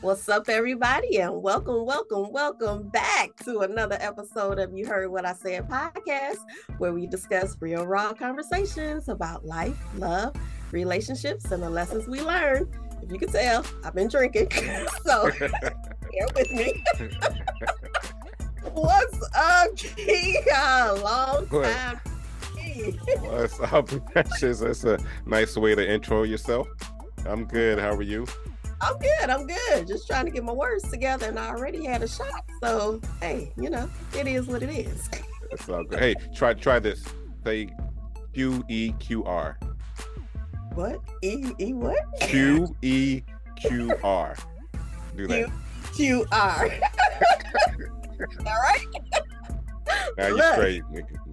What's up, everybody, and welcome, welcome, welcome back to another episode of You Heard What I Said podcast, where we discuss real, raw conversations about life, love, relationships, and the lessons we learn. If you can tell, I've been drinking, so bear with me. What's up, Kia? Long time. What's up, Precious? That's a nice way to intro yourself. I'm good. How are you? I'm good. I'm good. Just trying to get my words together, and I already had a shot. So, hey, you know, it is what it is. It's all good. Hey, try try this. Say Q E Q R. What? E E what? Q E Q R. Do that. Q R. all right. Now you're Look. straight. nigga.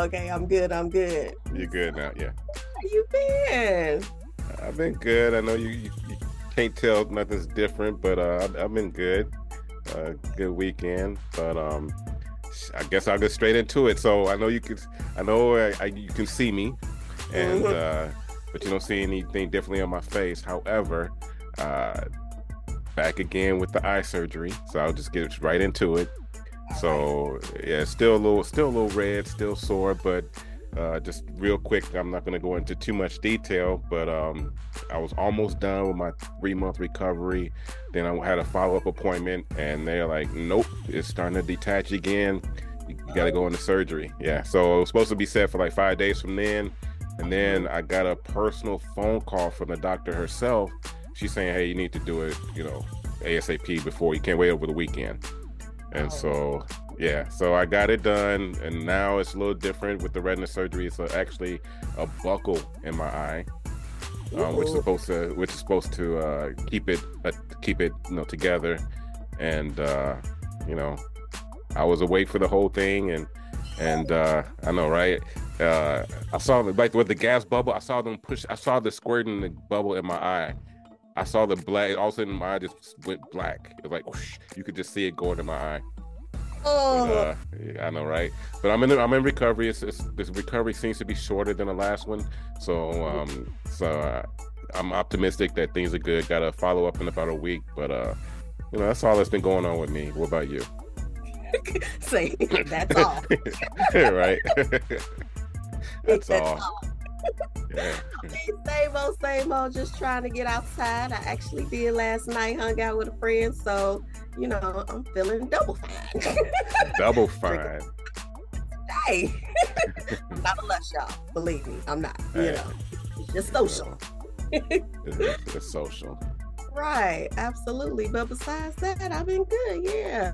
Okay, I'm good. I'm good. You're good now. Yeah. How you been? I've been good. I know you, you, you can't tell nothing's different, but uh, I've, I've been good. Uh, good weekend, but um, I guess I'll get straight into it. So I know you can, I know I, I, you can see me, and Mhm. uh, but you don't see anything differently on my face. However, uh, back again with the eye surgery, so I'll just get right into it. So yeah, still a little, still a little red, still sore, but uh, just real quick, I'm not going to go into too much detail, but um, I was almost done with my three month recovery. Then I had a follow up appointment, and they're like, "Nope, it's starting to detach again. You, got to go into surgery." Yeah, so it was supposed to be set for like five days from then, and then I got a personal phone call from the doctor herself. She's saying, "Hey, you need to do it, you know, ASAP before you can't wait over the weekend." And so yeah, so I got it done, and now it's a little different with the retina surgery. It's actually a buckle in my eye, um, which is supposed to which is supposed to uh, keep it uh, keep it you know together. And uh, you know, I was awake for the whole thing, and and uh, I know right. Uh, I saw the like with the gas bubble. I saw them push. I saw the squirting the bubble in my eye. I saw the black. All of a sudden, my eye just went black. It was like whoosh, you could just see it going in my eye. But, Oh, uh, yeah, I know, right? But I'm in I'm in recovery. It's, it's, this recovery seems to be shorter than the last one, so um, so uh, I'm optimistic that things are good. Got to follow up in about a week, but uh, you know that's all that's been going on with me. What about you? say that's all. right? that's That's all. Yeah. Same old, same old. Just trying to get outside. I actually did last night. Hung out with a friend, so you know I'm feeling double fine. Double fine. hey, I'm not a lush, y'all. Believe me, I'm not. You know, it's just social. It's, it's- it's social. Right, absolutely. But besides that, I've been good. Yeah.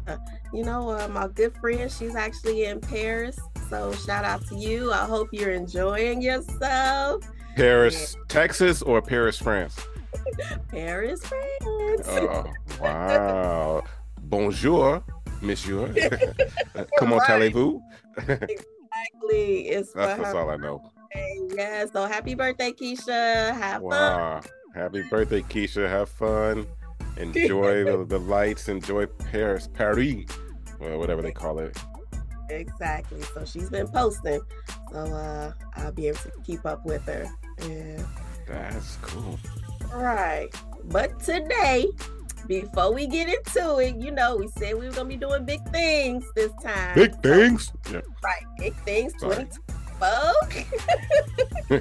You know, uh, my good friend, she's actually in Paris. So shout out to you. I hope you're enjoying yourself. Paris, Texas, or Paris, France? Paris, France. Oh, wow. Bonjour, monsieur. Comment Right. allez-vous? Exactly. It's That's, that's all I know. Yeah. So happy birthday, Keisha. Have fun. Happy birthday, Keisha. Have fun. Enjoy the, the lights. Enjoy Paris, Paris, well, whatever they call it. Exactly. So she's been posting. So uh I'll be able to keep up with her. Yeah. That's cool. Right. But today, before we get into it, you know, we said we were gonna be doing big things this time. Big So- things. Yeah. right, big things, Sorry. 2024.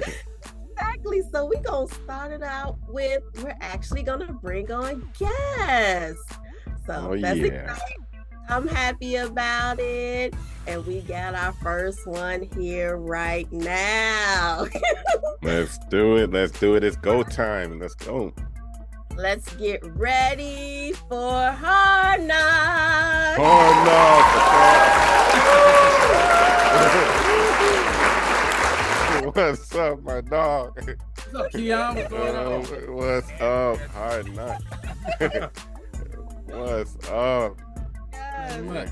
exactly. So we're gonna start it out with we're actually gonna bring on guests. So Oh, that's yeah. exciting. I'm happy about it. And we got our first one here right now. Let's do it. Let's do it. It's go time. Let's go. Let's get ready for Hard Knocks. Oh no! What's up, my dog? What's up, Kion? What's going on? what's up? Hard knock. what's up? Not much.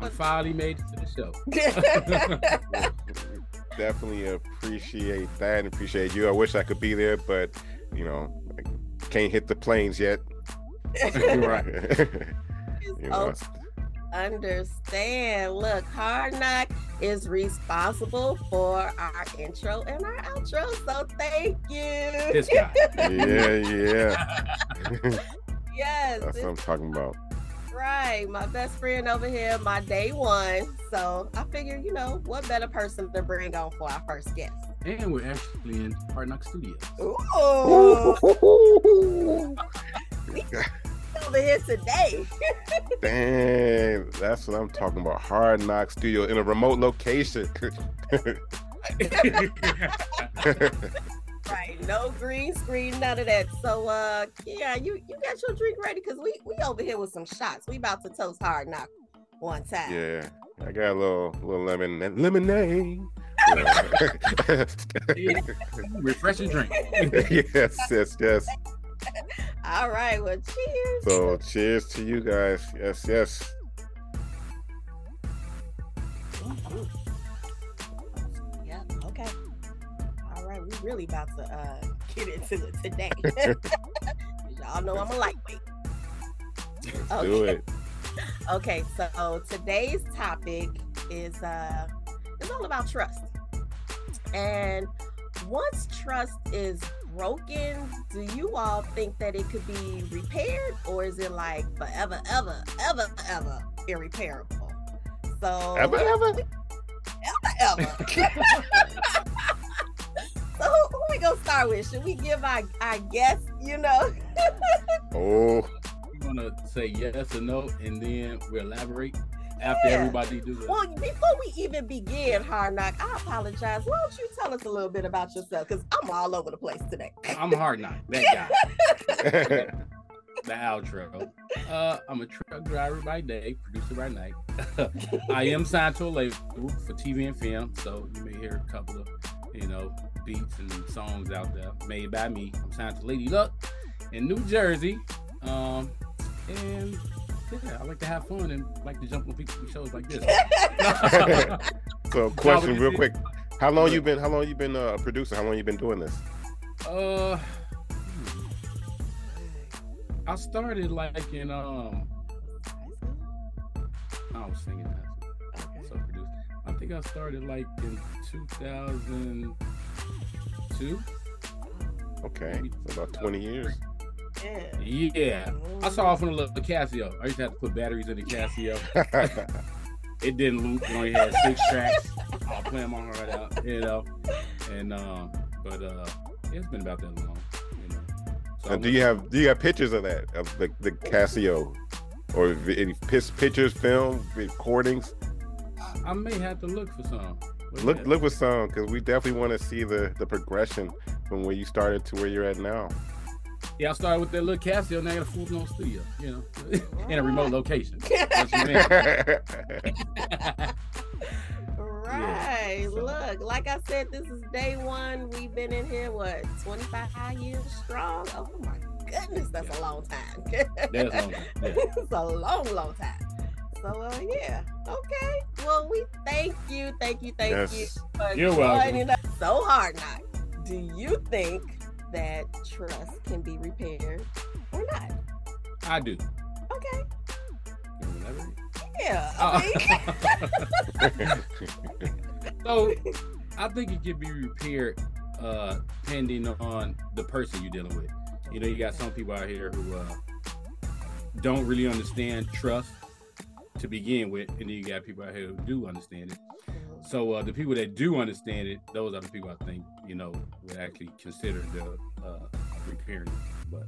I finally made it to the show. Definitely appreciate that and appreciate you. I wish I could be there, but you know, I can't hit the planes yet. right. you know, understand. Look, Hard Knock is responsible for our intro and our outro. So thank you. This guy. yeah, yeah. yes. That's this- what I'm talking about. Right, my best friend over here, my day one. So I figured, you know, what better person to bring on for our first guest? And we're actually in Hard Knock Studios. Ooh, over here today. Dang, that's what I'm talking about. Hard Knock Studio in a remote location. Right, no green screen, none of that. So, uh, yeah, you you got your drink ready because we we over here with some shots. We about to toast hard knock one time. yeah, I got a little little lemon lemonade. Refreshing drink. yes, yes, yes. All right, well, cheers. So, cheers to you guys. Yes, yes. Yeah, we really about to uh get into it today. Y'all know I'm a lightweight. Let's do it. Okay, so today's topic is uh it's all about trust. And once trust is broken, do you all think that it could be repaired or is it like forever, ever, ever, ever irreparable? So Ever, ever? ever. so who, who we gonna start with? Should we give our, our guess, you know? Oh, We're gonna say yes or no, and then we elaborate after Yeah. everybody do the. Well, before we even begin, Hard Knock, I apologize. Why don't you tell us a little bit about yourself? Because I'm all over the place today. I'm Hard Knock, that guy. the outro. Uh, I'm a truck driver by day, producer by night. I am signed to a label for TV and film, so you may hear a couple of, you know, beats and songs out there made by me. I'm signed to Lady Luck in New Jersey. Um, and yeah, I like to have fun and like to jump on people's shows like this. so question real quick. How long you been? How long you been uh, a producer? How long you been doing this? Uh, hmm. I started like in um, I was singing that. Okay. So produced. I think I started like in 2002. Okay, so about 20 years. Yeah. Yeah, I saw off on a little Casio. I used to have to put batteries in the Casio. It didn't loop. It only had six tracks. I'll play my heart out, you know. And um, but uh, it's been about that long, you know. So And do you have do you have pictures of that of the, the Casio, or any pictures, film, recordings? I may have to look for some. But Look look with some because we definitely want to see the the progression from where you started to where you're at now. Yeah, I started with that little Casio. Now I got a full blown studio, you know, in a remote location. That's what you meant. Right. so- Look, like I said, this is day one. We've been in here, what, 25 years strong? Oh my goodness, that's a long time. That's long. Yeah. it's a long, long time. So, uh, yeah. Okay. Well, we thank you. Thank you. Thank you. yes. for You're welcome. us so Hard Knock. Do you think that trust can be repaired or not? I do. Okay. Can we elaborate? Yeah. Oh. I mean, so I think it can be repaired uh depending on the person you're dealing with. You know, you got some people out here who uh don't really understand trust to begin with, and then you got people out here who do understand it. So uh, the people that do understand it, those are the people I think you know would actually consider the uh, repairing. it. But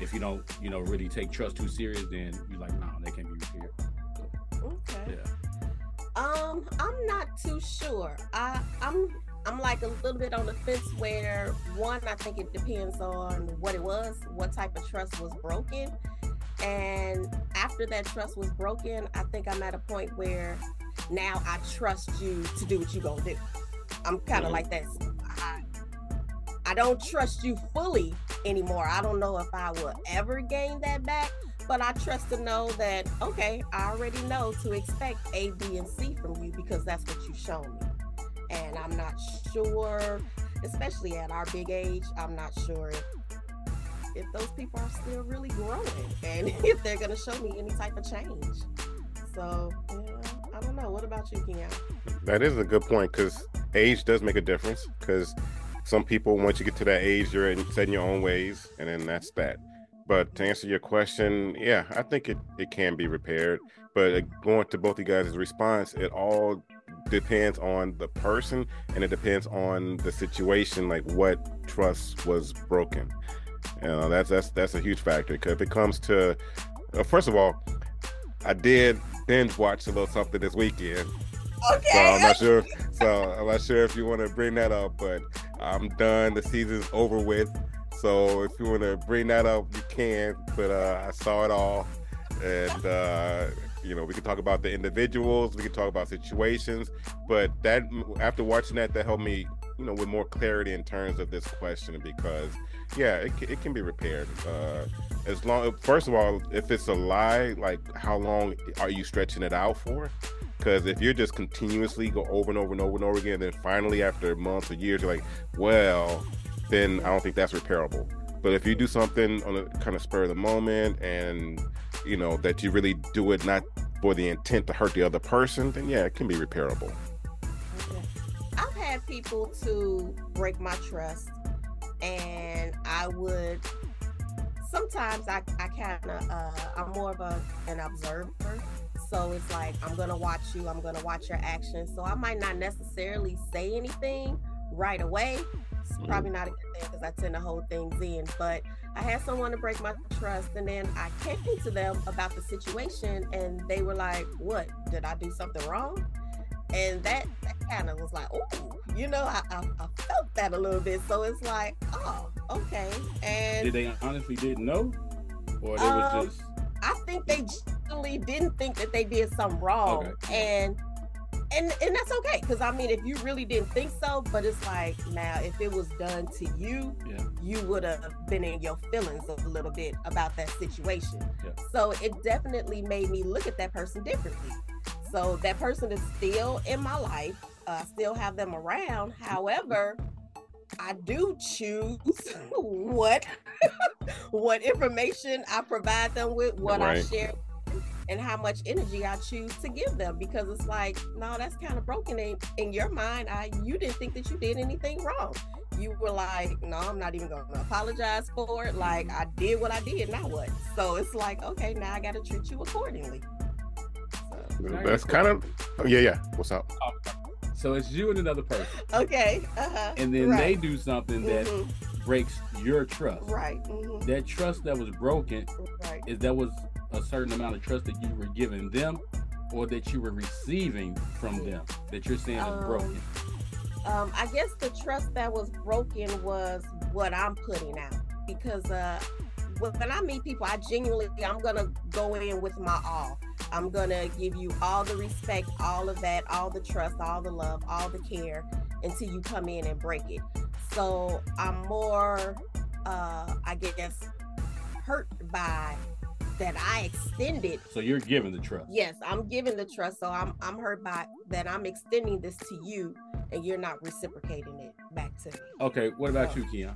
if you don't, you know, really take trust too serious, then you're like, no, they can't be repaired. okay. Yeah. Um, I'm not too sure. I I'm I'm like a little bit on the fence where one, I think it depends on what it was, what type of trust was broken. And after that trust was broken, I think I'm at a point where now I trust you to do what you're gonna do. I'm kind of Mhm. like that. I, I don't trust you fully anymore. I don't know if I will ever gain that back, but I trust to know that okay, I already know to expect A, B, and C from you because that's what you've shown me. And I'm not sure, especially at our big age, I'm not sure if if those people are still really growing and if they're gonna show me any type of change. So yeah, I don't know. What about you, Kion? That is a good point because age does make a difference. Because some people, once you get to that age, you're in, set in your own ways, and then that's that. But to answer your question, yeah, I think it, it can be repaired. But uh, going to both you guys' response, it all depends on the person and it depends on the situation, like what trust was broken. You know, that's that's that's a huge factor. Because if it comes to, uh, first of all, I did binge watch a little something this weekend. Okay. So I'm not sure. So I'm not sure if you want to bring that up, but I'm done. The season's over with. So if you want to bring that up, you can. But uh, I saw it all, and uh, you know we can talk about the individuals, we can talk about situations. But that after watching that, that helped me, you know, with more clarity in terms of this question because yeah, it, it can be repaired. Uh, as long, first of all, if it's a lie, like how long are you stretching it out for? Because if you're just continuously go over and over and over and over again, then finally after months or years, you're like, well, then I don't think that's repairable. But if you do something on a kind of spur of the moment and you know that you really do it not for the intent to hurt the other person, then yeah, it can be repairable. Okay. I've had people to break my trust, and I would sometimes I, I kind of uh, I'm more of a an observer. So it's like I'm gonna watch you. I'm gonna watch your actions. So I might not necessarily say anything right away. It's Mhm. probably not a good thing because I tend to hold things in. But I had someone to break my trust, and then I came to them about the situation, and they were like, "What? Did I do something wrong?" And that, that kind of was like, "Oh, you know, I, I, I felt that a little bit." So it's like, "Oh, okay." And Did they honestly didn't know, or they Um, was just I think they generally didn't think that they did something wrong, Okay. and and and that's okay because I mean, if you really didn't think so, but it's like now if it was done to you, Yeah. you would have been in your feelings a little bit about that situation. Yeah. So it definitely made me look at that person differently. So that person is still in my life. Uh, I still have them around. However, I do choose what what information I provide them with, what I share, and how much energy I choose to give them. Because it's like, no, that's kind of broken. In, in your mind, I you didn't think that you did anything wrong. You were like, no, I'm not even gonna apologize for it. Like I did what I did, now what? So it's like, okay, now I gotta treat you accordingly. So, That's kind of oh, yeah, yeah. What's up? so it's you and another person, okay, uh-huh. and then right. they do something that Mhm. Breaks your trust. right, mhm, That trust that was broken right. is that was a certain amount of trust that you were giving them, or that you were receiving from them that you're saying is Um, broken. um, I guess the trust that was broken was what I'm putting out because uh, when when I meet people, I genuinely I'm gonna go in with my all. I'm gonna give you all the respect, all of that, all the trust, all the love, all the care until you come in and break it. So I'm more, uh, I guess, hurt by that I extended So you're giving the trust. yes i'm giving the trust so i'm i'm hurt by that i'm extending this to you and you're not reciprocating it back to me Okay, what about you, Kion?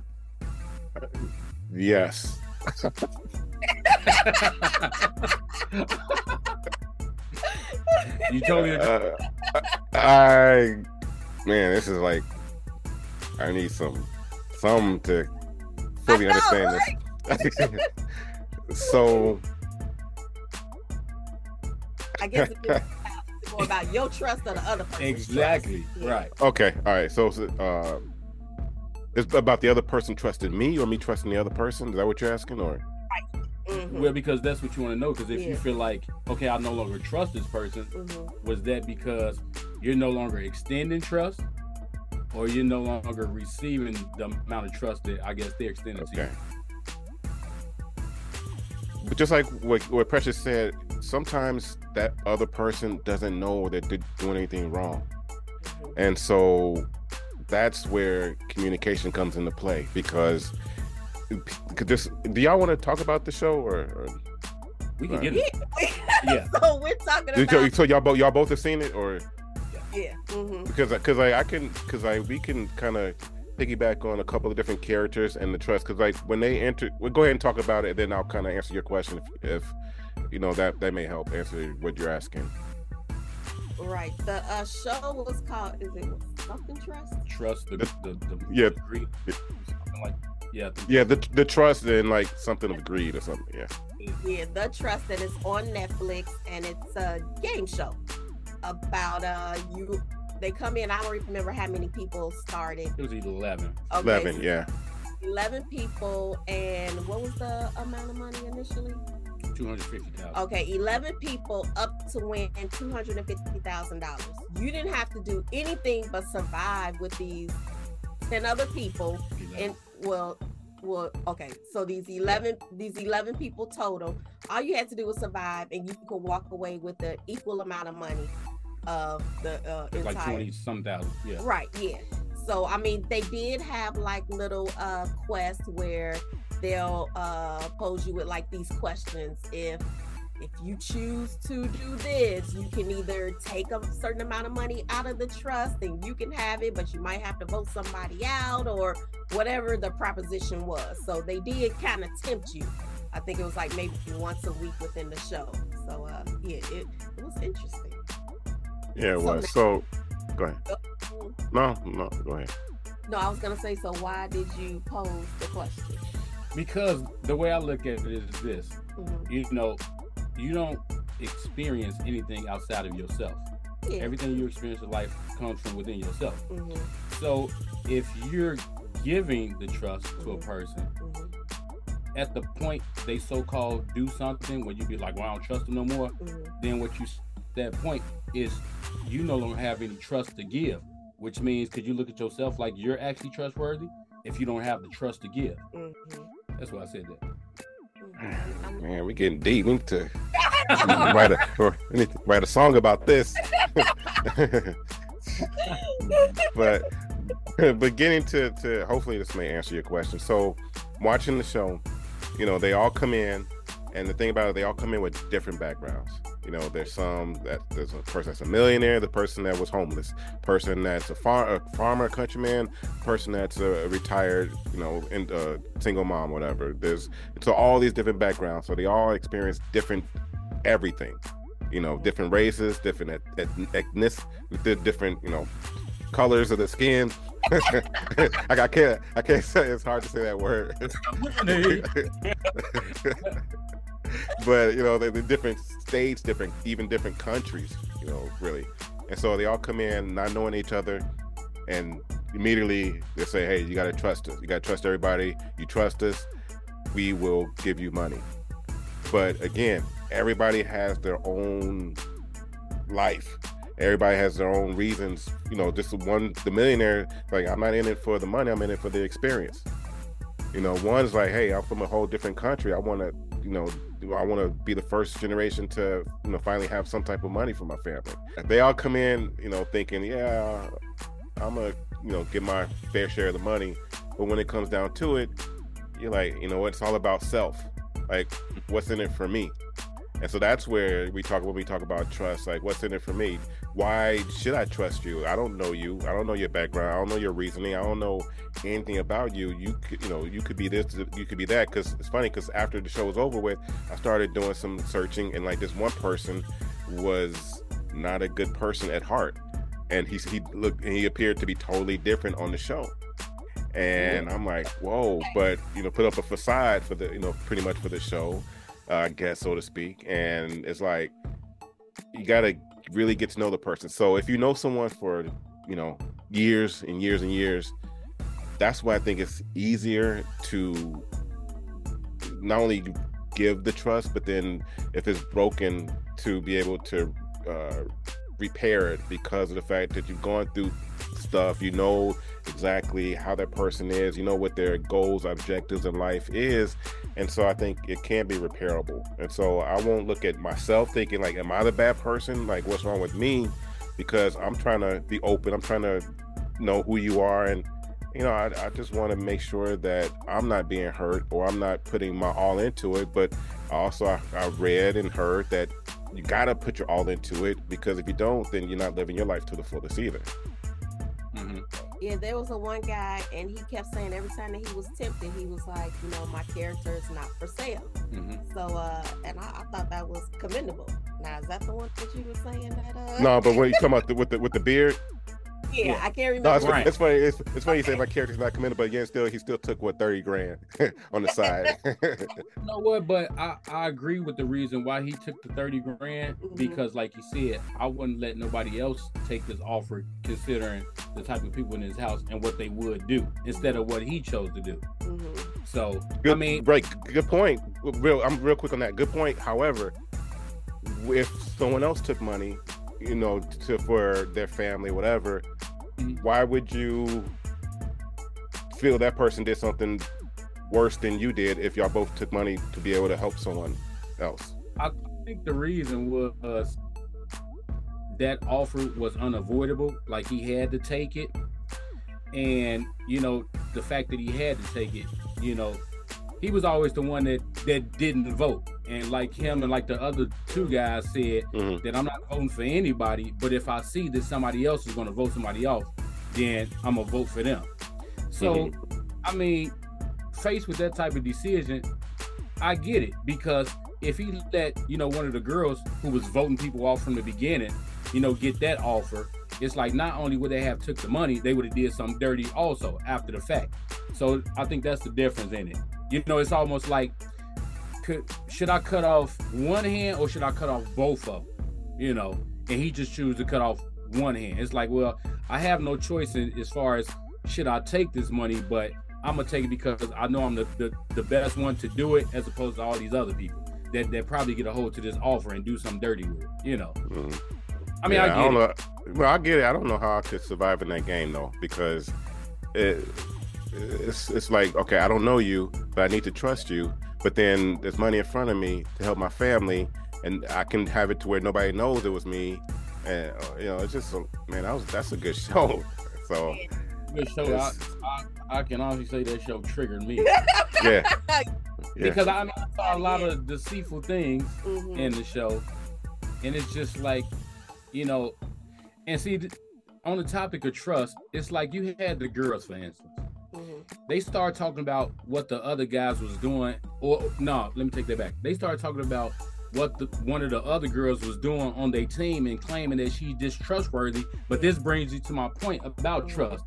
Yes. you told me. Uh, I man, this is like I need some some to fully know, understand this. so i guess it's more about your trust or the other person's exactly trust. Right. okay, all right. So so, uh, it's about the other person trusting me or me trusting the other person. Is that what you're asking? Or Mhm, Well, because that's what you want to know. Because if you feel like, okay, I no longer trust this person, mhm. was that because you're no longer extending trust, or you're no longer receiving the amount of trust that I guess they're extending to you? But just like what, what Precious said, sometimes that other person doesn't know that they're doing anything wrong. And so that's where communication comes into play because could this do y'all want to talk about the show or, or We can Right. get it. yeah Yeah. so we're talking about so y'all both y'all both have seen it or yeah mhm. because because I, I can because I we can kind of piggyback on a couple of different characters and the trust because like when they enter we'll go ahead and talk about it then I'll kind of answer your question if, if you know that that may help answer what you're asking Right. The uh, show was called. Is it something trust? Trust the the, the Yeah. greed, something like yeah. I think Yeah, the the trust and like something of greed or something. Yeah. Yeah, The Trust, and it's on Netflix, and it's a game show about uh you. They come in. I don't remember how many people started. it was eleven. Okay, Eleven. so Yeah. 11 people, and what was the amount of money initially? Two hundred fifty thousand. Okay, 11 people up to win $250,000. You didn't have to do anything but survive with these 10 other people. And well, well, okay. So these 11 these 11 people total, all you had to do was survive and you could walk away with the equal amount of money of the uh It's like twenty some thousand. Yeah. Right, yeah. So I mean they did have like little uh quests where they'll uh pose you with like these questions if if you choose to do this, you can either take a certain amount of money out of the trust and you can have it, but you might have to vote somebody out or whatever the proposition was. So they did kind of tempt you. I think it was like maybe once a week within the show. So uh yeah, it, it was interesting. Yeah. It So was. So, go ahead. No, no, go ahead. No, I was gonna say, so why did you pose the question? Because the way I look at it is this: Mhm. you know, you don't experience anything outside of yourself. Yeah. Everything you experience in life comes from within yourself. Mhm, So if you're giving the trust to a Mhm. person, mhm, at the point they so-called do something when you be like, "Well, I don't trust them no more," mhm. then what you s- that point is you no longer have any trust to give, which means could you look at yourself like you're actually trustworthy if you don't have the trust to give? Mhm, That's why I said that. mhm. Man, we're getting deep. We need to write a or we need to write a song about this. but but getting to to hopefully this may answer your question. So watching the show, you know, they all come in and the thing about it, they all come in with different backgrounds. You know, there's some that there's a person that's a millionaire, the person that was homeless, person that's a, far, a farmer, countryman, person that's a retired, you know, in, uh, single mom, whatever. There's so all these different backgrounds, so they all experience different everything. You know, different races, different et- et- ethnic, the different you know colors of the skin. I can't I can't say it's hard to say that word. but you know, the, the different states, different even different countries, you know, really. And so they all come in not knowing each other and immediately they say, Hey, you gotta trust us. You gotta trust everybody. You trust us, we will give you money. But again, everybody has their own life. Everybody has their own reasons. You know, just one the millionaire, like I'm not in it for the money, I'm in it for the experience. You know, one's like, hey, I'm from a whole different country. I want to, you know, I want to be the first generation to, you know, finally have some type of money for my family. They all come in, you know, thinking, yeah, I'm gonna, you know, get my fair share of the money. But when it comes down to it, you're like, you know, it's all about self. Like, what's in it for me? And so that's where we talk when we talk about trust. Like, what's in it for me? Why should I trust you? I don't know you. I don't know your background. I don't know your reasoning. I don't know anything about you. You could, you know, you could be this. You could be that. Because it's funny. Because after the show was over with, I started doing some searching, and like this one person was not a good person at heart, and he he looked and he appeared to be totally different on the show. And I'm like, whoa! But you know, put up a facade for the you know pretty much for the show, uh, I guess so to speak. And it's like you gotta really get to know the person. So if you know someone for you know years and years and years, that's why I think it's easier to not only give the trust, but then if it's broken, to be able to uh, repair it because of the fact that you've gone through stuff. You know exactly how that person is. You know what their goals, objectives in life is, and so I think it can be repairable. And so I won't look at myself thinking like, "Am I the bad person? Like, what's wrong with me?" Because I'm trying to be open. I'm trying to know who you are and you know, I, I just want to make sure that I'm not being hurt or I'm not putting my all into it. But also, I, I read and heard that you got to put your all into it because if you don't, then you're not living your life to the fullest either. Hmm Yeah, there was a one guy, and he kept saying every time that he was tempted, he was like, you know, my character is not for sale. hmm So, uh, and I, I thought that was commendable Now is that the one that you were saying that? Uh... No, but when you come out the, with the with the beard, yeah, Yeah. I can't remember. no, it's, Right. it's funny. It's, it's funny you say my character's not committed, but again, still he still took what thirty grand on the side. You know what? But I, I agree with the reason why he took the 30 grand Mhm. because, like you said, I wouldn't let nobody else take this offer considering the type of people in his house and what they would do instead of what he chose to do. Mhm. So, Good, I mean, right. Good point. Real. I'm real quick on that. Good point. However, if someone else took money, you know, to for their family, whatever, Mhm. why would you feel that person did something worse than you did if y'all both took money to be able to help someone else? I think the reason was that offer was unavoidable. Like he had to take it. And, you know, the fact that he had to take it, you know, he was always the one that that didn't vote. And like him and like the other two guys said Mhm. that I'm not voting for anybody, but if I see that somebody else is gonna vote somebody else, then I'm gonna vote for them. So I mean, faced with that type of decision, I get it because if he let you know one of the girls who was voting people off from the beginning, you know, get that offer, it's like not only would they have took the money, they would have did something dirty also after the fact. So I think that's the difference in it. You know, it's almost like, could should I cut off one hand or should I cut off both of them? You know, and he just choose to cut off one hand. It's like, well, I have no choice in, as far as should I take this money, but I'm gonna take it because I know I'm the, the, the best one to do it, as opposed to all these other people that, that probably get a hold to this offer and do something dirty with it. You know, Mhm. I mean, Yeah, I get don't it. know. Well, I get it. I don't know how I could survive in that game though, because it, it's it's like okay, I don't know you, but I need to trust you. But then there's money in front of me to help my family, and I can have it to where nobody knows it was me. And uh, you know, it's just a, man, that was that's a good show. So Good show. I, I, I can honestly say that show triggered me yeah, yeah, because I, mean, I saw a lot of deceitful things Mhm. in the show, and it's just like, you know, and see, on the topic of trust, it's like you had the girls, for instance. They start talking about what the other guys was doing or no let me take that back. They started talking about what the one of the other girls was doing on their team and claiming that she's distrustworthy but this brings you to my point about trust.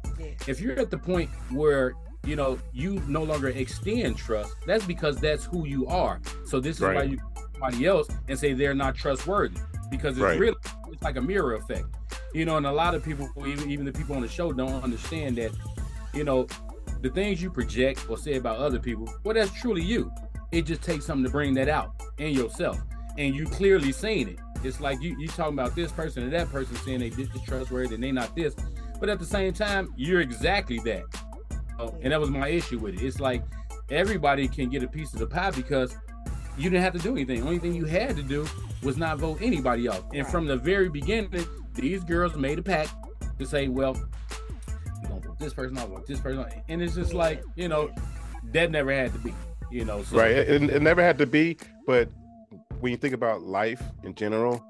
If you're at the point where you know you no longer extend trust that's because that's who you are. So this is why you somebody else and say they're not trustworthy because it's Right. really it's like a mirror effect. You know and a lot of people even, even the people on the show don't understand that you know the things you project or say about other people well that's truly you. It just takes something to bring that out in yourself. And you clearly seen it. It's like you you talking about this person and that person saying they this trustworthy and they not this. But at the same time you're exactly that. Oh, and that was my issue with it. It's like everybody can get a piece of the pie because you didn't have to do anything. Only thing you had to do was not vote anybody off. And Right. from the very beginning these girls made a pact to say well you gonna vote this person off vote this person off. and it's just like you know that never had to be you know so right. It, it never had to be, but when you think about life in general,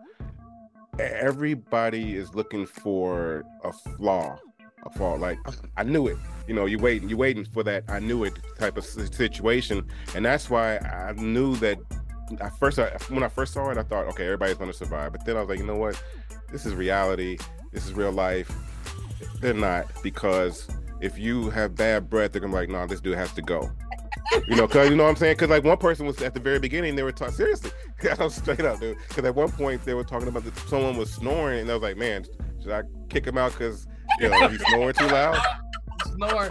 everybody is looking for a flaw, a flaw. Like I knew it. You know, you're waiting, you're waiting for that. I knew it type of situation, and that's why I knew that. I first, I, when I first saw it, I thought, okay, everybody's to survive. But then I was like, you know what? This is reality. This is real life. They're not because if you have bad breath, they're gonna be like, no, this dude has to go. You know, cause you know what I'm saying? Cause like one person was at the very beginning, they were talking seriously. I'm straight up, dude. Cause at one point they were talking about that someone was snoring, and I was like, man, should I kick him out? Cause you know he's snoring too loud. snort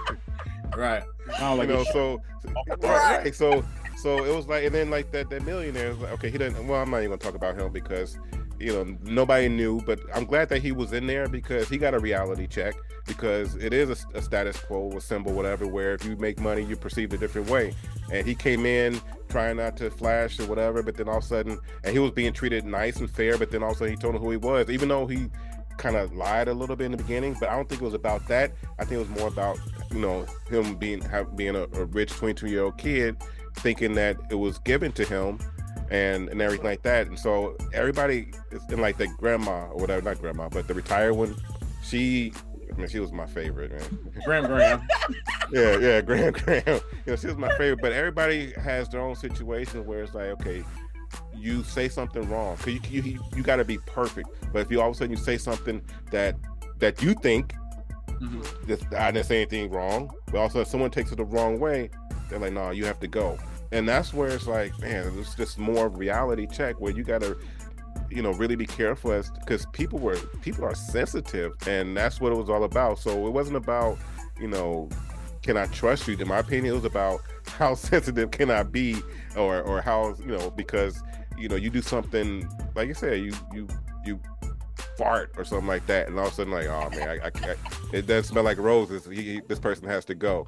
right I don't You like know, it. so right, right. So so it was like, and then like that that millionaire was like, okay, he doesn't. Well, I'm not even gonna talk about him because you know nobody knew. But I'm glad that he was in there because he got a reality check because it is a, a status quo, a symbol, whatever. Where if you make money, you perceive a different way. And he came in trying not to flash or whatever, but then all of a sudden, and he was being treated nice and fair. But then also he told him who he was, even though he kind of lied a little bit in the beginning. But I don't think it was about that. I think it was more about you know him being have, being a, a rich 22 year old kid, thinking that it was given to him. And, and everything like that, and so everybody is in like the grandma or whatever, not grandma, but the retired one. She, I mean, she was my favorite, man. Graham Graham yeah, yeah, Graham Graham. You know, she was my favorite, but everybody has their own situation where it's like, okay, you say something wrong, cause you you, you got to be perfect. But if you all of a sudden you say something that that you think Mhm. this, I didn't say anything wrong, but also if someone takes it the wrong way, they're like, no, you have to go. And that's where it's like, man, it's just more reality check where you gotta, you know, really be careful as because people were people are sensitive, and that's what it was all about. So it wasn't about, you know, can I trust you? In my opinion, it was about how sensitive can I be, or or how you know because you know you do something like you said, you you you fart or something like that, and all of a sudden like, oh man, I, I can't. It does smell like roses. He, he- this person has to go,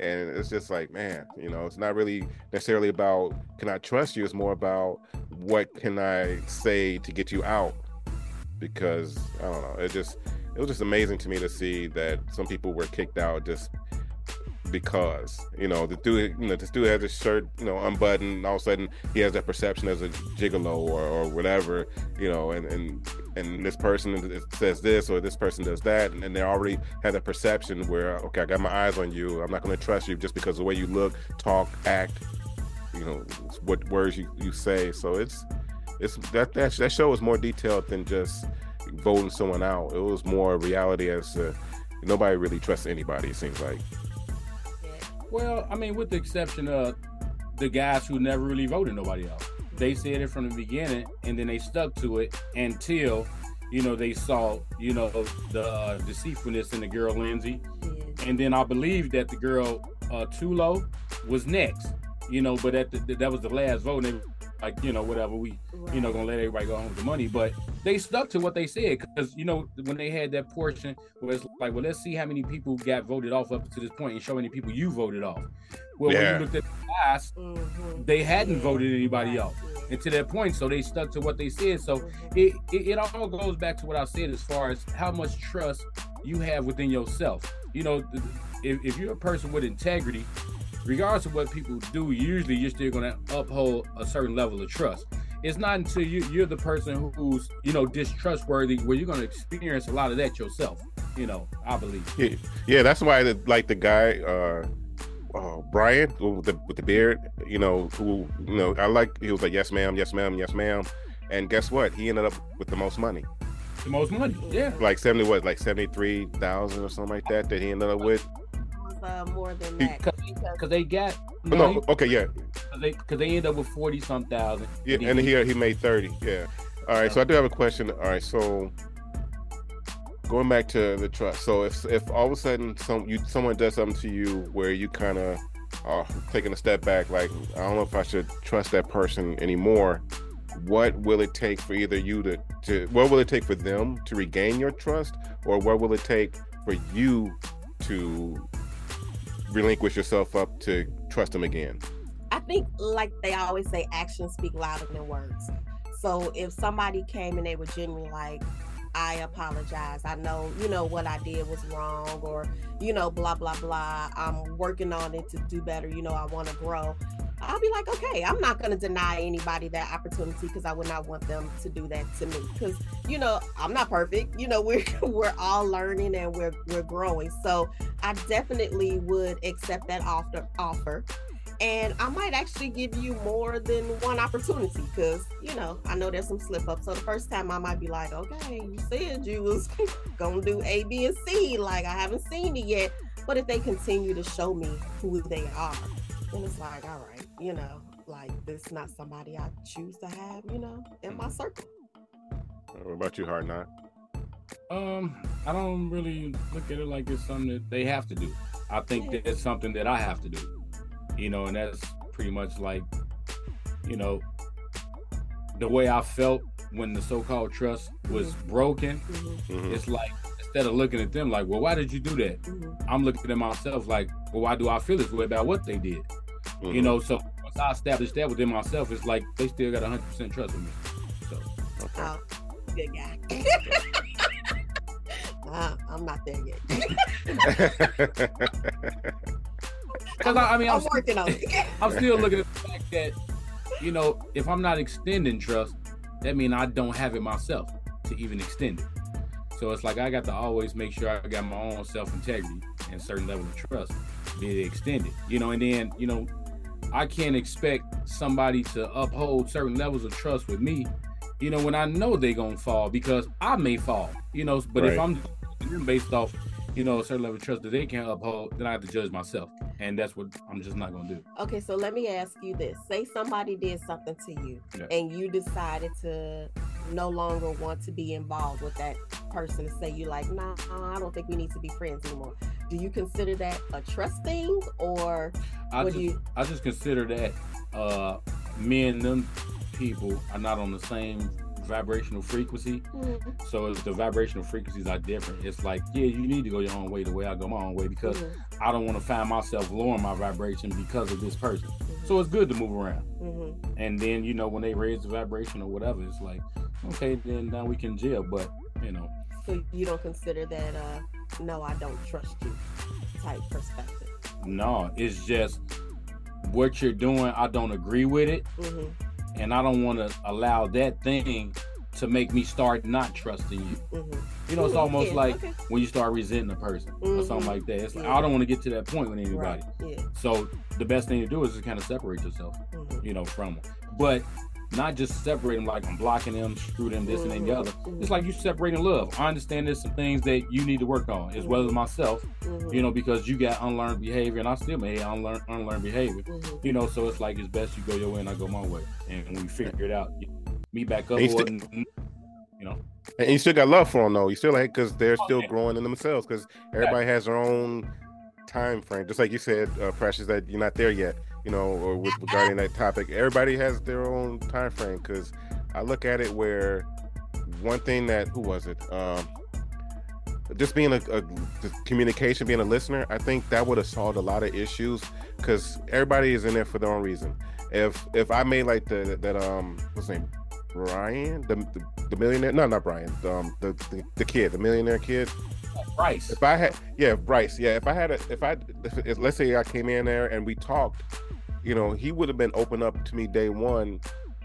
and it's just like, man, you know, it's not really necessarily about can I trust you. It's more about what can I say to get you out, because I don't know. It just it was just amazing to me to see that some people were kicked out just because you know the dude you know this dude has his shirt you know unbuttoned all of a sudden he has that perception as a gigolo or, or whatever you know and and and this person says this or this person does that and, and they already have that perception where okay i got my eyes on you i'm not going to trust you just because the way you look talk act you know what words you, you say. So it's it's that, that that show is more detailed than just voting someone out. It was more reality as to nobody really trusts anybody it seems like Well, I mean, with the exception of the guys who never really voted nobody else. They said it from the beginning, and then they stuck to it until, you know, they saw, you know, the uh, deceitfulness in the girl Lindsay, Yeah. and then I believe that the girl uh, Tulo was next, you know, but at the, that was the last vote. And they like, you know, whatever we, you know, gonna let everybody go home with the money. But they stuck to what they said because you know when they had that portion where it's like, well, let's see how many people got voted off up to this point and show how many people you voted off. Well, when you looked at the class, Mhm. they hadn't Yeah. voted anybody Right. else. And to that point, so they stuck to what they said. So Mhm. it, it, it all goes back to what I said as far as how much trust you have within yourself. You know, if, if you're a person with integrity, regardless of what people do, usually you're still going to uphold a certain level of trust. It's not until you, you're the person who's, you know, distrustworthy where you're going to experience a lot of that yourself. You know, I believe. Yeah, yeah, that's why the, like the guy uh uh Brian with the with the beard, you know, who you know, I like he was like yes ma'am, yes ma'am, yes ma'am. And guess what? He ended up with the most money. The most money. Yeah. Like 70 what, like 73,000 or something like that that he ended up with. It was, uh, more than that because Because they got, you Oh, know, no, okay, yeah. Cause they, cause they end up with 40 some thousand. Yeah, and here he made 30. Yeah. All right, so I do have a question. All right, so going back to the trust. So if if all of a sudden some you someone does something to you where you kind of are taking a step back, like I don't know if I should trust that person anymore. What will it take for either you to to what will it take for them to regain your trust, or what will it take for you to relinquish yourself up to trust them again? I think, like they always say, actions speak louder than words. So if somebody came and they were genuinely like, I apologize. I know, you know, what I did was wrong, or, you know, blah, blah, blah. I'm working on it to do better. You know, I want to grow. I'll be like, okay, I'm not going to deny anybody that opportunity because I would not want them to do that to me. Because, you know, I'm not perfect. You know, we're we're all learning and we're we're growing. So I definitely would accept that offer offer and I might actually give you more than one opportunity because you know I know there's some slip ups. So the first time I might be like, okay, you said you was gonna do A, B, and C. Like I haven't seen it yet. But if they continue to show me who they are, then it's like, all right, you know, like this is not somebody I choose to have, you know, in my circle. What about you, Hard Knock? Um, I don't really look at it like it's something that they have to do. I think that it's something that I have to do. You know, and that's pretty much like, you know, the way I felt when the so-called trust was broken. Mhm, Mhm. It's like instead of looking at them like, well, why did you do that? mhm. I'm looking at myself like, well, why do I feel this way about what they did? You Mhm. know, so once I established that within myself, it's like they still got 100% trust in me. So Okay. Oh, good guy. nah, I'm not there yet. Because I, I mean, I'm I'm, still, working on it. I'm still looking at the fact that, you know, if I'm not extending trust, that means I don't have it myself to even extend it. So it's like I got to always make sure I got my own self integrity and certain level of trust, be it extended. You know, and then, you know, I can't expect somebody to uphold certain levels of trust with me, you know, when I know they're gonna fall because I may fall, you know. But if I'm based off, you know, a certain level of trust that they can't uphold, then I have to judge myself, and that's what I'm just not gonna do. Okay, so let me ask you this. Say somebody did something to you Yeah. and you decided to no longer want to be involved with that person and say you like, nah, I don't think we need to be friends anymore. Do you consider that a trust thing or I just, you I just consider that uh, me and them people are not on the same vibrational frequency. Mhm, So if the vibrational frequencies are different, it's like, yeah, you need to go your own way the way I go my own way because mhm, I don't want to find myself lowering my vibration because of this person. mhm, So it's good to move around. mhm. And then, you know, when they raise the vibration or whatever, it's like, okay, then now we can jail. But, you know, so you don't consider that uh no, I don't trust you type perspective. no, it's just what you're doing, I don't agree with it. hmm And I don't want to allow that thing to make me start not trusting you. hmm You know, it's almost yeah, like okay. when you start resenting a person or Mhm. something like that. It's like, Yeah. I don't want to get to that point with anybody. Right. Yeah. So the best thing to do is just kind of separate yourself, mhm, you know, from them. But not just separate them like I'm blocking them, screw them, this and then the other. It's like you separating love. I understand there's some things that you need to work on, as well as myself, you know, because you got unlearned behavior and I still may have unlearned, unlearned behavior. You know, so it's like it's best you go your way and I go my way. And when we figure it out, meet back up. And you still- know, And you still got love for them though. You still like because they're Oh, still yeah. growing in themselves. Because everybody has their own time frame. Just like you said, uh, Precious, that you're not there yet. You know, or with regarding that topic, everybody has their own time frame. Because I look at it where one thing that who was it? Um, just being a, a communication, being a listener, I think that would have solved a lot of issues. Because everybody is in there for their own reason. If if I made like the that um what's his name Brian the the, the millionaire no not Brian the, um the, the the kid the millionaire kid Bryce. if I had yeah Bryce yeah if I had a if I if, if, let's say I came in there and we talked you know he would have been open up to me day one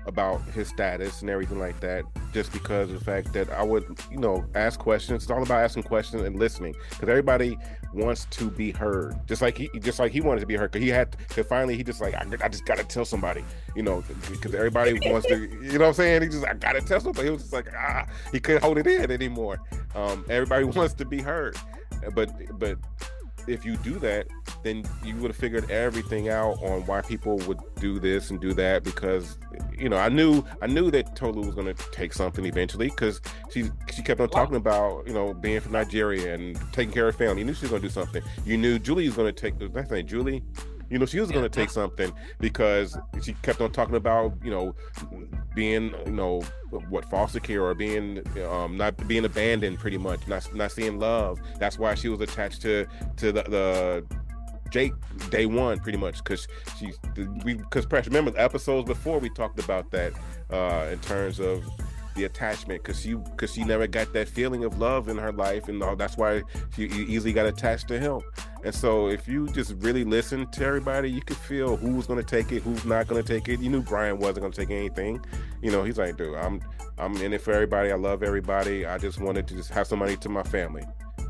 about his status and everything like that just because of the fact that I would you know ask questions. It's all about asking questions and listening because everybody wants to be heard. Just like he just like he wanted to be heard because he had to finally he just like I, I just gotta tell somebody you know because everybody wants to you know what I'm saying? He just I gotta tell somebody he was just like ah he couldn't hold it in anymore. Um everybody wants to be heard. But but if you do that then you would have figured everything out on why people would do this and do that because you know I knew I knew that Tolu was going to take something eventually because she she kept on talking about you know being from Nigeria and taking care of family. You knew she was going to do something. You knew Julie was going to take that's name Julie. You know she was going to take something because she kept on talking about you know being you know what foster care or being um not being abandoned pretty much not not seeing love. That's why she was attached to to the, the Jake day one pretty much because she we because remember the episodes before we talked about that uh in terms of the attachment because she because she never got that feeling of love in her life and all, that's why she easily got attached to him. And so if you just really listen to everybody you could feel who's going to take it who's not going to take it. You knew brian wasn't going to take anything. You know he's like dude i'm i'm in it for everybody. I love everybody. I just wanted to just have some money to my family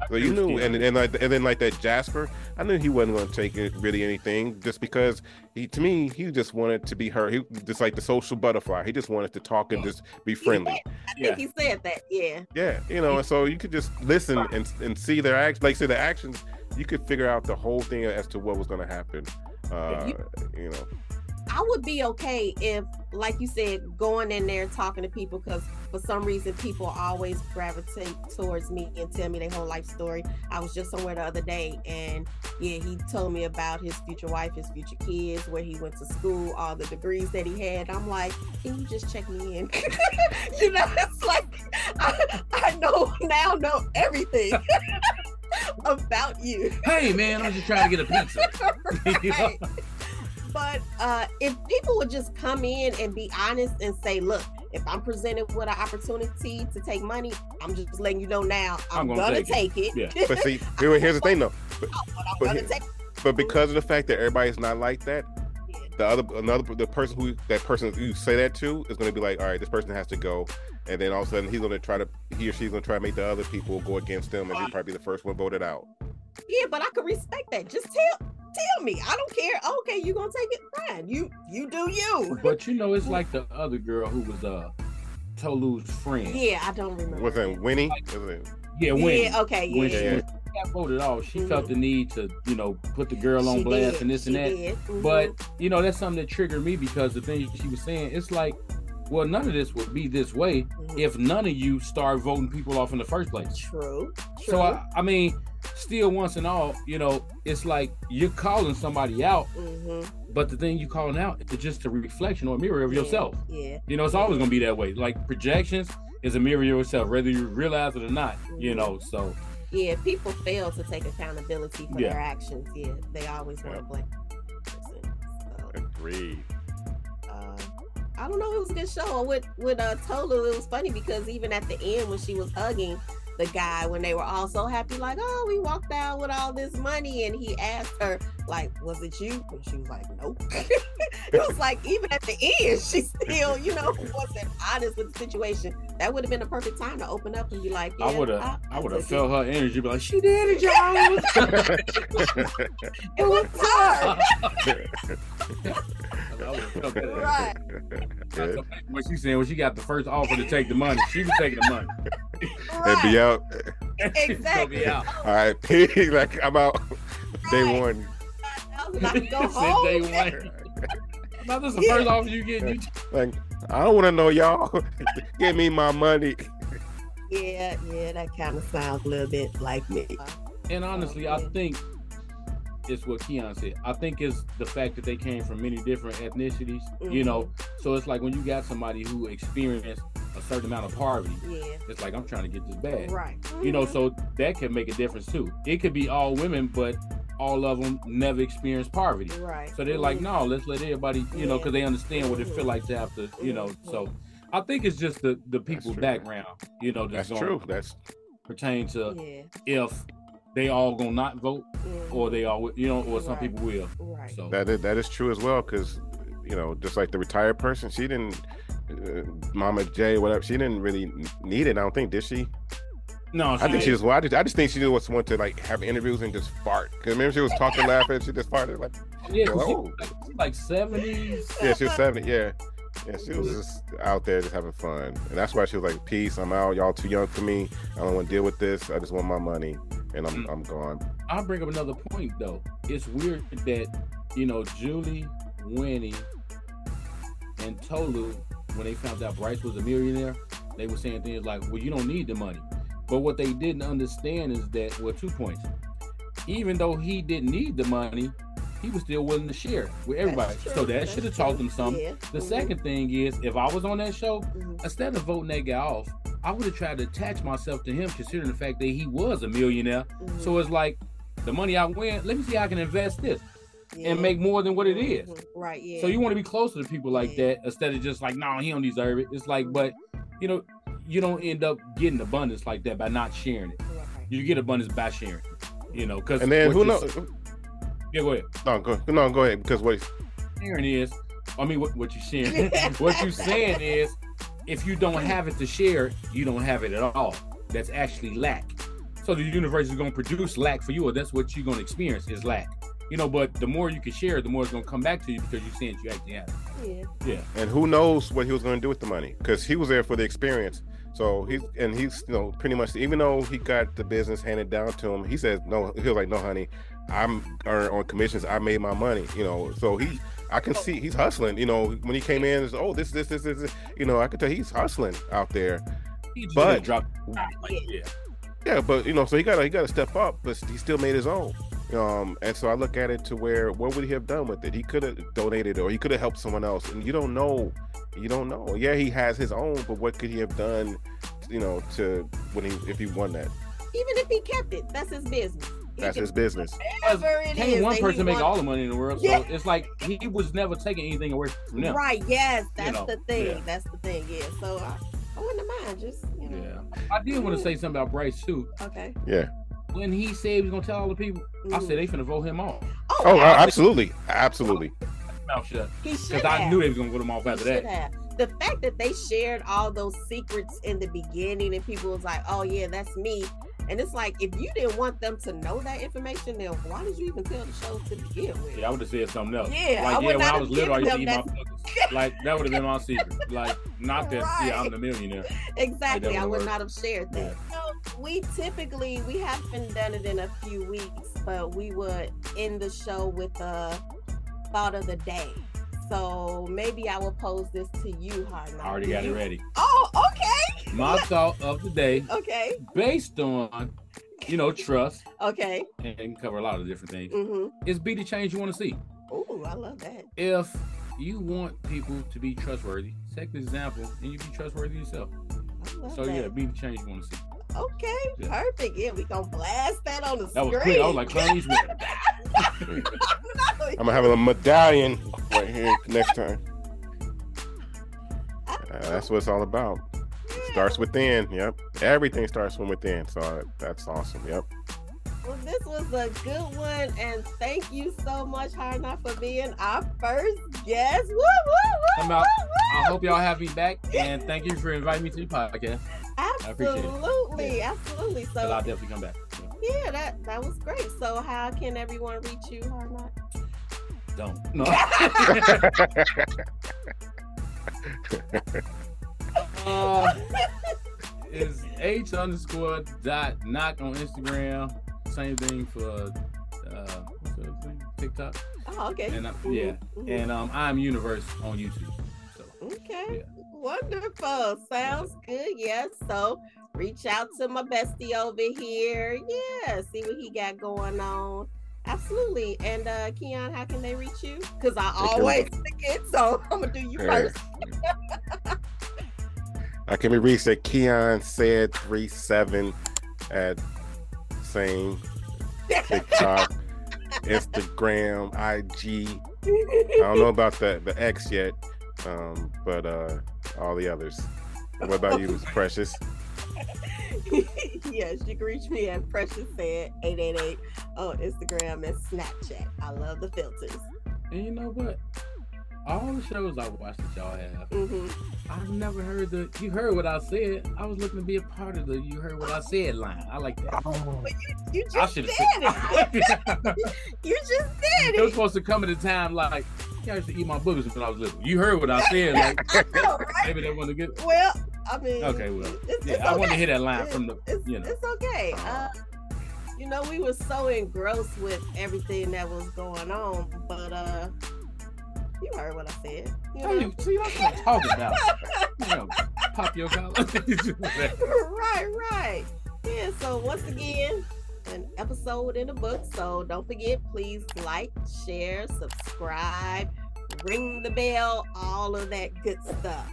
so you knew, and and like and then like that Jasper, I knew he wasn't going to take it really anything, just because he to me he just wanted to be her. He just like the social butterfly. He just wanted to talk and just be friendly. I Yeah. think he said that. Yeah. Yeah, you know, and so you could just listen and and see their acts. Like say the actions, you could figure out the whole thing as to what was going to happen. Uh, you know, I would be okay if, like you said, going in there and talking to people because for some reason people always gravitate towards me and tell me their whole life story. I was just somewhere the other day and yeah, he told me about his future wife, his future kids, where he went to school, all the degrees that he had. I'm like, can you just check me in? you know, it's like I, I know now know everything about you. Hey man, I'm just trying to get a pizza. You know? Right. But uh, if people would just come in and be honest and say, look, if I'm presented with an opportunity to take money, I'm just letting you know now, I'm, I'm gonna, gonna take, take it. Yeah. but see, here, here's the thing though. but I'm but here- But because of the fact that everybody's not like that, it. the other another the person who that person you say that to is going to be like, all right, this person has to go, and then all of a sudden he's going to try to he or she's going to try to make the other people go against them, and he'll probably be the first one voted out. Yeah, but I could respect that. Just tell tell me. I don't care. Okay, you gonna take it? Fine. You you do you. But you know, it's like the other girl who was uh Tolu's friend. Yeah, I don't remember. Was it Winnie? Like- Yeah, Winnie. Yeah, okay, yeah. when she Yeah. got voted off, she Mhm. felt the need to, you know, put the girl on She blast did, and this and she that. did. Mhm. But you know, that's something that triggered me because the things she was saying, it's like, well, none of this would be this way Mhm. if none of you start voting people off in the first place. true, true. So I, I mean, still once and all, you know, it's like you're calling somebody out, Mhm. but the thing you calling out is just a reflection or a mirror of Yeah, yourself. Yeah. You know, it's always gonna be that way. Like projections is a mirror of yourself, whether you realize it or not. You Mhm. know, so Yeah, people fail to take accountability for Yeah. their actions. Yeah, they always want to blame the person. So, Agreed. I don't know. It was a good show. With with uh, Tolu, it was funny because even at the end when she was hugging the guy, when they were all so happy, like, "Oh, we walked out with all this money," and he asked her, like, "Was it you?" And she was like, "Nope." it was like even at the end, she still, you know, wasn't honest with the situation. That would have been the perfect time to open up and be like, I would have, I would have took felt her energy, be like, she did it, y'all. it. It was hard. I would've felt that. right. Yeah. When she said when she got the first offer to take the money, she was taking the money. And be out. Exactly. Be out. All right, like I'm out. Day one. I was about to go home. day one. Now this is the Yeah. first offer you get. You Like I don't want to know y'all. Give me my money. Yeah, yeah, that kind of sounds a little bit like me. And honestly, I yeah. think it's what Kion said. I think it's the fact that they came from many different ethnicities. You know, Mm-hmm. so it's like when you got somebody who experienced a certain amount of poverty, Yeah, it's like I'm trying to get this bag. right. You know, Mhm. so that can make a difference too. It could be all women, but all of them never experienced poverty. right. So they're like, Mhm. no, let's let everybody, you know, because they understand what it feel like to have to, you know. So I think it's just the the people's background, you know, That's that's true. That's pertain to Yeah. if they all gonna not vote or they all, you know, or some Right. people will. Right. So that is that is true as well. Because you know, just like the retired person, she didn't. Uh, Mama J, whatever, she didn't really need it. I don't think, did she? no, I think she did. just. Well, I just, I just think she just wanted to like have interviews and just fart. Because remember she was talking, laughing, she just farted like, yeah, 'cause she Oh. was like, like seventies. yeah, she was seventy, yeah. Yeah, she was just out there just having fun, and that's why she was like, "Peace, I'm out. Y'all too young for me. I don't want to deal with this. I just want my money, and I'm Mm. I'm gone." I'll bring up another point though. It's weird that you know Julie, Winnie, and Tolu, when they found out Bryce was a millionaire, they were saying things like, "Well, you don't need the money." But what they didn't understand is that, well, two points. Even though he didn't need the money, he was still willing to share with everybody. That's So that should have taught them something. Yeah. The mhm, second thing is, if I was on that show, mhm. instead of voting that guy off, I would have tried to attach myself to him, considering the fact that he was a millionaire. Mhm. So it's like the money I win, let me see how I can invest this Yeah. and make more than what it is. Mhm, Right. Yeah. So you want to be closer to people like Yeah. that instead of just like, no, he don't deserve it. It's like, but you know, you don't end up getting abundance like that by not sharing it. Right. You get abundance by sharing. You know, because And then who knows? Yeah, go ahead. No, go no, go ahead because what? Sharing is, I mean, what what you sharing? what you saying is, if you don't have it to share, you don't have it at all. That's actually lack. So the universe is going to produce lack for you, or that's what you're going to experience is lack. You know, but the more you can share, the more it's going to come back to you because you're saying you actually have. it. Yeah. Yeah. And who knows what he was going to do with the money? Because he was there for the experience. So he's and he's you know pretty much even though he got the business handed down to him, he says no. He was like, no, honey, I'm earned on commissions. I made my money. You know, so he. I can see he's hustling. You know, when he came in, it's, oh, this, this, this, this, this. You know, I could tell he's hustling out there. He just But- drop. Like, yeah. Yeah, but you know, so he got he got to step up, but he still made his own. Um, and so I look at it to where what would he have done with it? He could have donated, or he could have helped someone else. And you don't know, you don't know. Yeah, he has his own, but what could he have done? You know, to when he if he won that, Even if he kept it, that's his business. He that's his business. Can't one person make wants- all the money in the world? Yeah. So it's like he was never taking anything away from them. Right. Yes, that's know, the thing. yeah. That's the thing. Yeah. So I, I wouldn't mind just you know. Yeah. I did want to say something about Bryce too. Okay. Yeah. When he said he was gonna tell all the people, I Mhm. said they finna vote him off. Oh, Oh, absolutely, absolutely. Mouth shut. he should Because I knew they was gonna vote him off after that. have. The fact that they shared all those secrets in the beginning and people was like, "Oh yeah, that's me," And it's like if you didn't want them to know that information, then why did you even tell the show to begin with? Yeah, I would have said something else. Yeah, I like would yeah, when I was little, I used to eat given my fuckers. Like that would have been my secret. Like not that yeah, I'm the millionaire. Exactly. I would've not have shared that. So we typically we haven't done it in a few weeks, but we would end the show with a thought of the day. So maybe I will pose this to you, Hard Knock. I already got it ready. Oh, okay. My thought of the day, Okay. based on you know trust, Okay. and cover a lot of different things, Mm-hmm. is be the change you want to see. Oh, I love that. If you want people to be trustworthy, set the example, and you be trustworthy yourself. I love So that. yeah, be the change you want to see. Okay, Yeah. perfect. Yeah, we gonna blast that on the That was screen. quick. I was like, Clint Eastwood. I'm gonna have a medallion right here next time. Uh, that's what it's all about. It starts within. Yep. Everything starts from within. So uh, that's awesome. Yep. Well, this was a good one, and thank you so much, Hard Knock, for being our first guest. Woo, woo, woo, Come out. woo, woo. I hope y'all have me back, and thank you for inviting me to the podcast. appreciate it. Absolutely, absolutely. So I'll definitely come back. Yeah. yeah, that that was great. So how can everyone reach you, Hard Knock? Don't. No. uh, is H underscore dot knock on Instagram. Same thing for uh, what's thing? TikTok. Oh, okay. And I, Mhm, yeah, mhm. and um, I'm Universe on YouTube. So Okay. Yeah. Wonderful. Sounds good. Yes. So reach out to my bestie over here. Yeah. See what he got going on. Absolutely. And uh Kion, how can they reach you? Because I always forget. So I'm gonna do you first. I can be reached at Kion said three seven at same TikTok, Instagram, IG. I don't know about the the X yet, um, but uh, all the others. What about you, Miss Precious? yes, you can reach me at Precious Said 888 on Instagram and Snapchat. I love the filters. and you know what? All the shows I watched that y'all have, hmm I've never heard the. You heard what I said. I was looking to be a part of the. You heard what I said line. I like that. You I just should did have. it. you just did it It was supposed to come at a time like yeah, I used to eat my boogers when I was little. You heard what I said. Like I know, right? maybe they want to get. Well, I mean, Okay, well, it's, Yeah, it's I want to hear that line from the. It's, You know. it's okay. Uh, you know, we were so engrossed with everything that was going on, but uh, you heard what I said. You know? you, see, that's what I'm talking about. You know, pop your collar. right, right. Yeah, so once again, an episode in the book. So don't forget, please like, share, subscribe, ring the bell, all of that good stuff.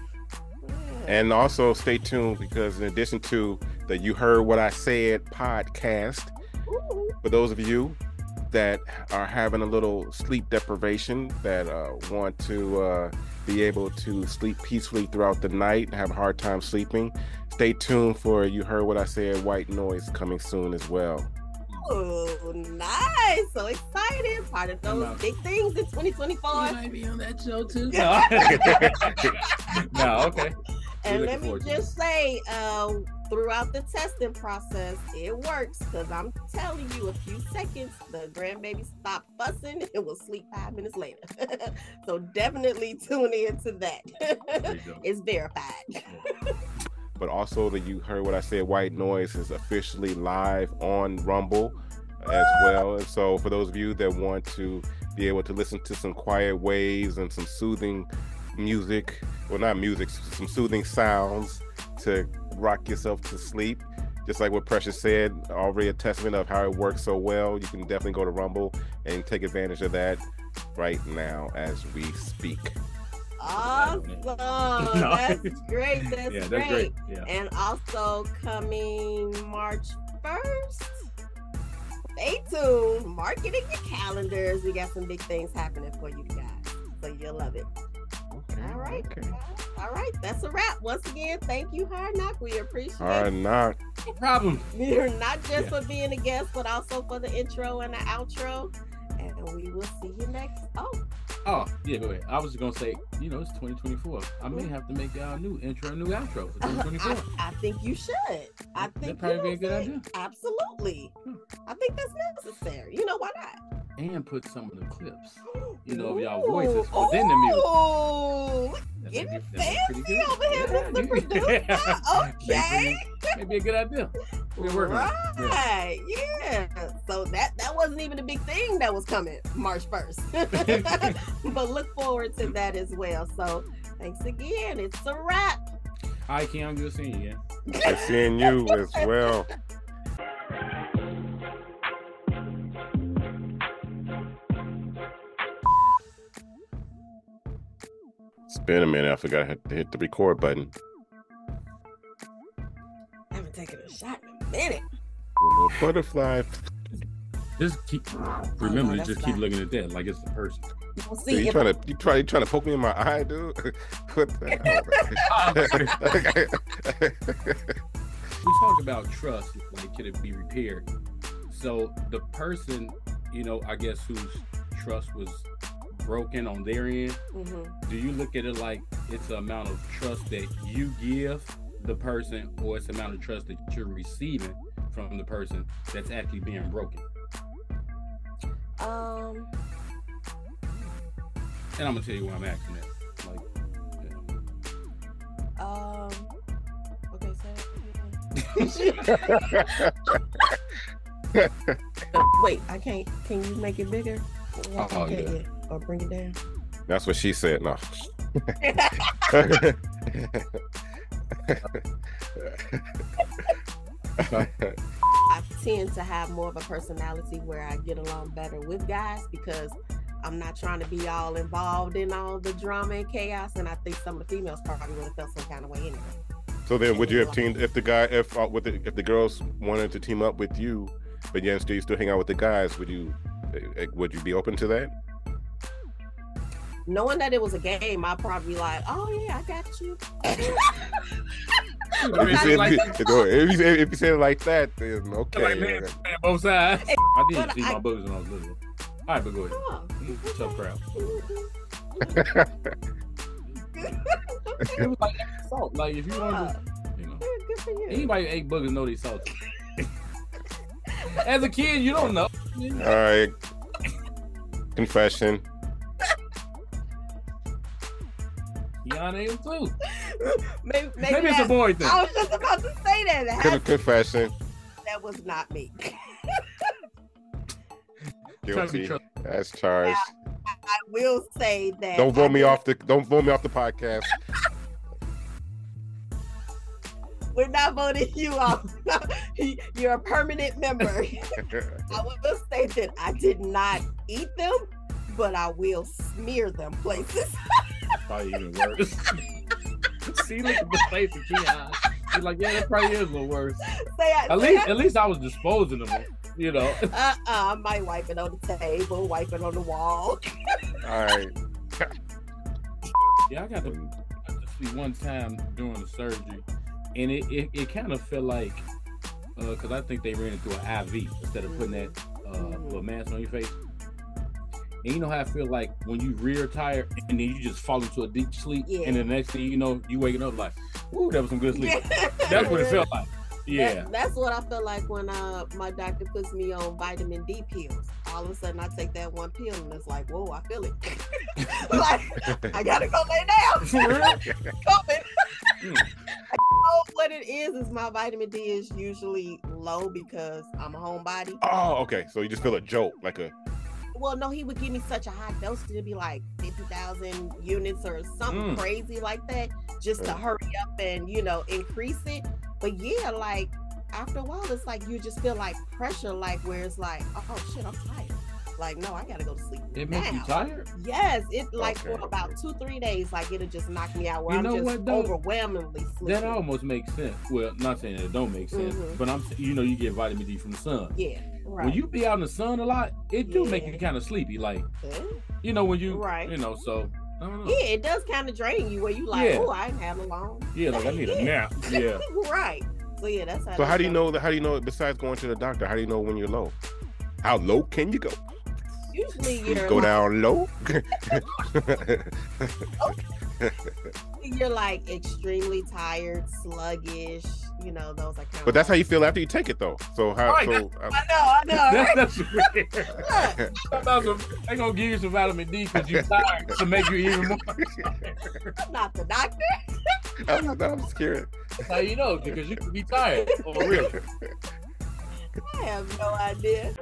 Yeah. And also stay tuned because in addition to the You Heard What I Said podcast, Ooh, for those of you that are having a little sleep deprivation, that uh, want to uh, be able to sleep peacefully throughout the night, have a hard time sleeping, stay tuned for You Heard What I Said White Noise coming soon as well. Oh, nice. So excited. Part of those big things in 2024. might be on that show too. No, no okay. And We're let me looking forward to just say, uh, throughout the testing process, it works because I'm telling you, a few seconds, the grandbaby stopped fussing and will sleep five minutes later. so definitely tune in to that. it's verified. but also that you heard what I said, White Noise is officially live on Rumble as well. And so for those of you that want to be able to listen to some quiet waves and some soothing music, well not music, some soothing sounds to rock yourself to sleep. Just like what Precious said, already a testament of how it works so well. You can definitely go to Rumble and take advantage of that right now as we speak. Awesome. No. That's great. That's, yeah, that's great. great. Yeah. And also coming March 1st. Stay tuned. Marketing your calendars. We got some big things happening for you guys. So you'll love it. Okay. All right. Okay. All right. That's a wrap. Once again, thank you, Hard Knock. We appreciate it. All right, knock. No problem. You're not just Yeah. for being a guest, but also for the intro and the outro. And we will see you next. Oh, Oh, yeah, go ahead. I was just gonna say, you know, it's 2024. I may have to make a new intro, new outro for 2024. I, I think you should. I think That'd probably be a good idea. Absolutely. Hmm. I think that's necessary. You know why not? And put some of the clips, you know, of y'all voices within the music. Oh, That get may it be- that may be fancy pretty over here, good. Mr. you- Producer. Okay. Maybe, maybe a good idea. We're working on it. Yeah. Right, yeah. So that that wasn't even a big thing that was coming March first, but look forward to that as well. So thanks again. It's a wrap. All right, Kion, good seeing you again. Good seeing you as well. It's been a minute. I forgot I had to hit the record button. I haven't taken a shot in a minute. Little butterfly. Just keep remember to that's just keep fine. looking at that like it's the person. We'll So see you if trying to you try you trying to poke me in my eye, dude? what the we talk about trust, like can it be repaired? So the person, you know, I guess whose trust was broken on their end, Mhm. do you look at it like it's the amount of trust that you give the person, or it's the amount of trust that you're receiving from the person that's actually being broken? Um, And I'm gonna tell you why I'm asking that. Like, you know, um, okay, so wait, I can't. Can you make it bigger? Oh, okay, yeah. yeah. Or bring it down. That's what she said. No. I tend to have more of a personality where I get along better with guys because I'm not trying to be all involved in all the drama and chaos. And I think some of the females probably would have felt some kind of way anyway. so then, would you have teamed if the guy if uh, with the, if the girls wanted to team up with you, but yet still you still hang out with the guys? Would you uh, would you be open to that? Knowing that it was a game, I'd probably be like, oh, yeah, I got you. If you, Like, said, like- if, you, said, if you said it like that, then okay. like, man, man, both sides. I did But see I- my boobs when I was little. All right, but go ahead. Oh, Tough crowd. It was like salt. Like if you want to, you know, for you. anybody who ate boogers know they salty. As a kid, you don't know. All right. Confession. Kion ate them too. Maybe, maybe, Maybe it's a boy thing. I was just about to say that. That, Con- confession. that was not me. Trying to be Guilty. That's charged. I will say that. Don't vote me off the. Don't vote me off the podcast. We're not voting you off. You're a permanent member. I will say that I did not eat them, but I will smear them places. Probably even worse. See, look at the face of Kion. He's like, yeah, that probably is a little worse. say At say least, at least I was disposing of them. You know. I, uh-uh, I might wipe it on the table, wipe it on the wall. All right. Yeah, I got to, I got to see one time during the surgery, and it it, it kind of felt like, because I think they ran it through an IV instead of putting that uh, Mhm. little mask on your face. And you know how I feel like when you rear tire and then you just fall into a deep sleep, Yeah. and the next thing you know, you waking up like, "Ooh, that was some good sleep." That's what it felt like. Yeah. That- that's what I feel like when uh my doctor puts me on vitamin D pills. All of a sudden, I take that one pill and it's like, whoa, I feel it. like I gotta go lay down. For real? Coming. Mm. Oh, what it is is my vitamin D is usually low because I'm a homebody. Oh, okay. So you just feel a jolt, like a. Well, no, he would give me such a high dose to be like fifty thousand units or something Mm. crazy like that, just to Mm. hurry up and you know increase it. But yeah, like after a while, it's like you just feel like pressure, like where it's like, oh shit, I'm tired. Like no, I gotta go to sleep It now. makes you tired. Yes, it like Okay, for about two three days, like it'll just knock me out. Where You know I'm just what, though? overwhelmingly sleepy. That almost makes sense. Well, not saying that it don't make sense, Mhm. but I'm you know you get vitamin D from the sun. yeah, right. When you be out in the sun a lot, it do make you kind of sleepy. Like Yeah. you know when you Right. you know so know. Yeah, it does kind of drain you where you like, Yeah. oh, I ain't had a long. Yeah, like I need a nap. Yeah. right. So yeah, that's how. So how do you know that? How do you know? Besides going to the doctor, how do you know when you're low? How low can you go? Usually you're Go like, down low. you're like extremely tired, sluggish. You know, those are kind but that's how you feel after you take it, though. So how? Right, so uh, I know, I know. That- Right? that's weird. Look, About some- they gonna give you some vitamin D because you're tired to make you even more. I'm not the doctor. I'm, not- I'm scared. That's how you know because you can be tired for real. I have no idea.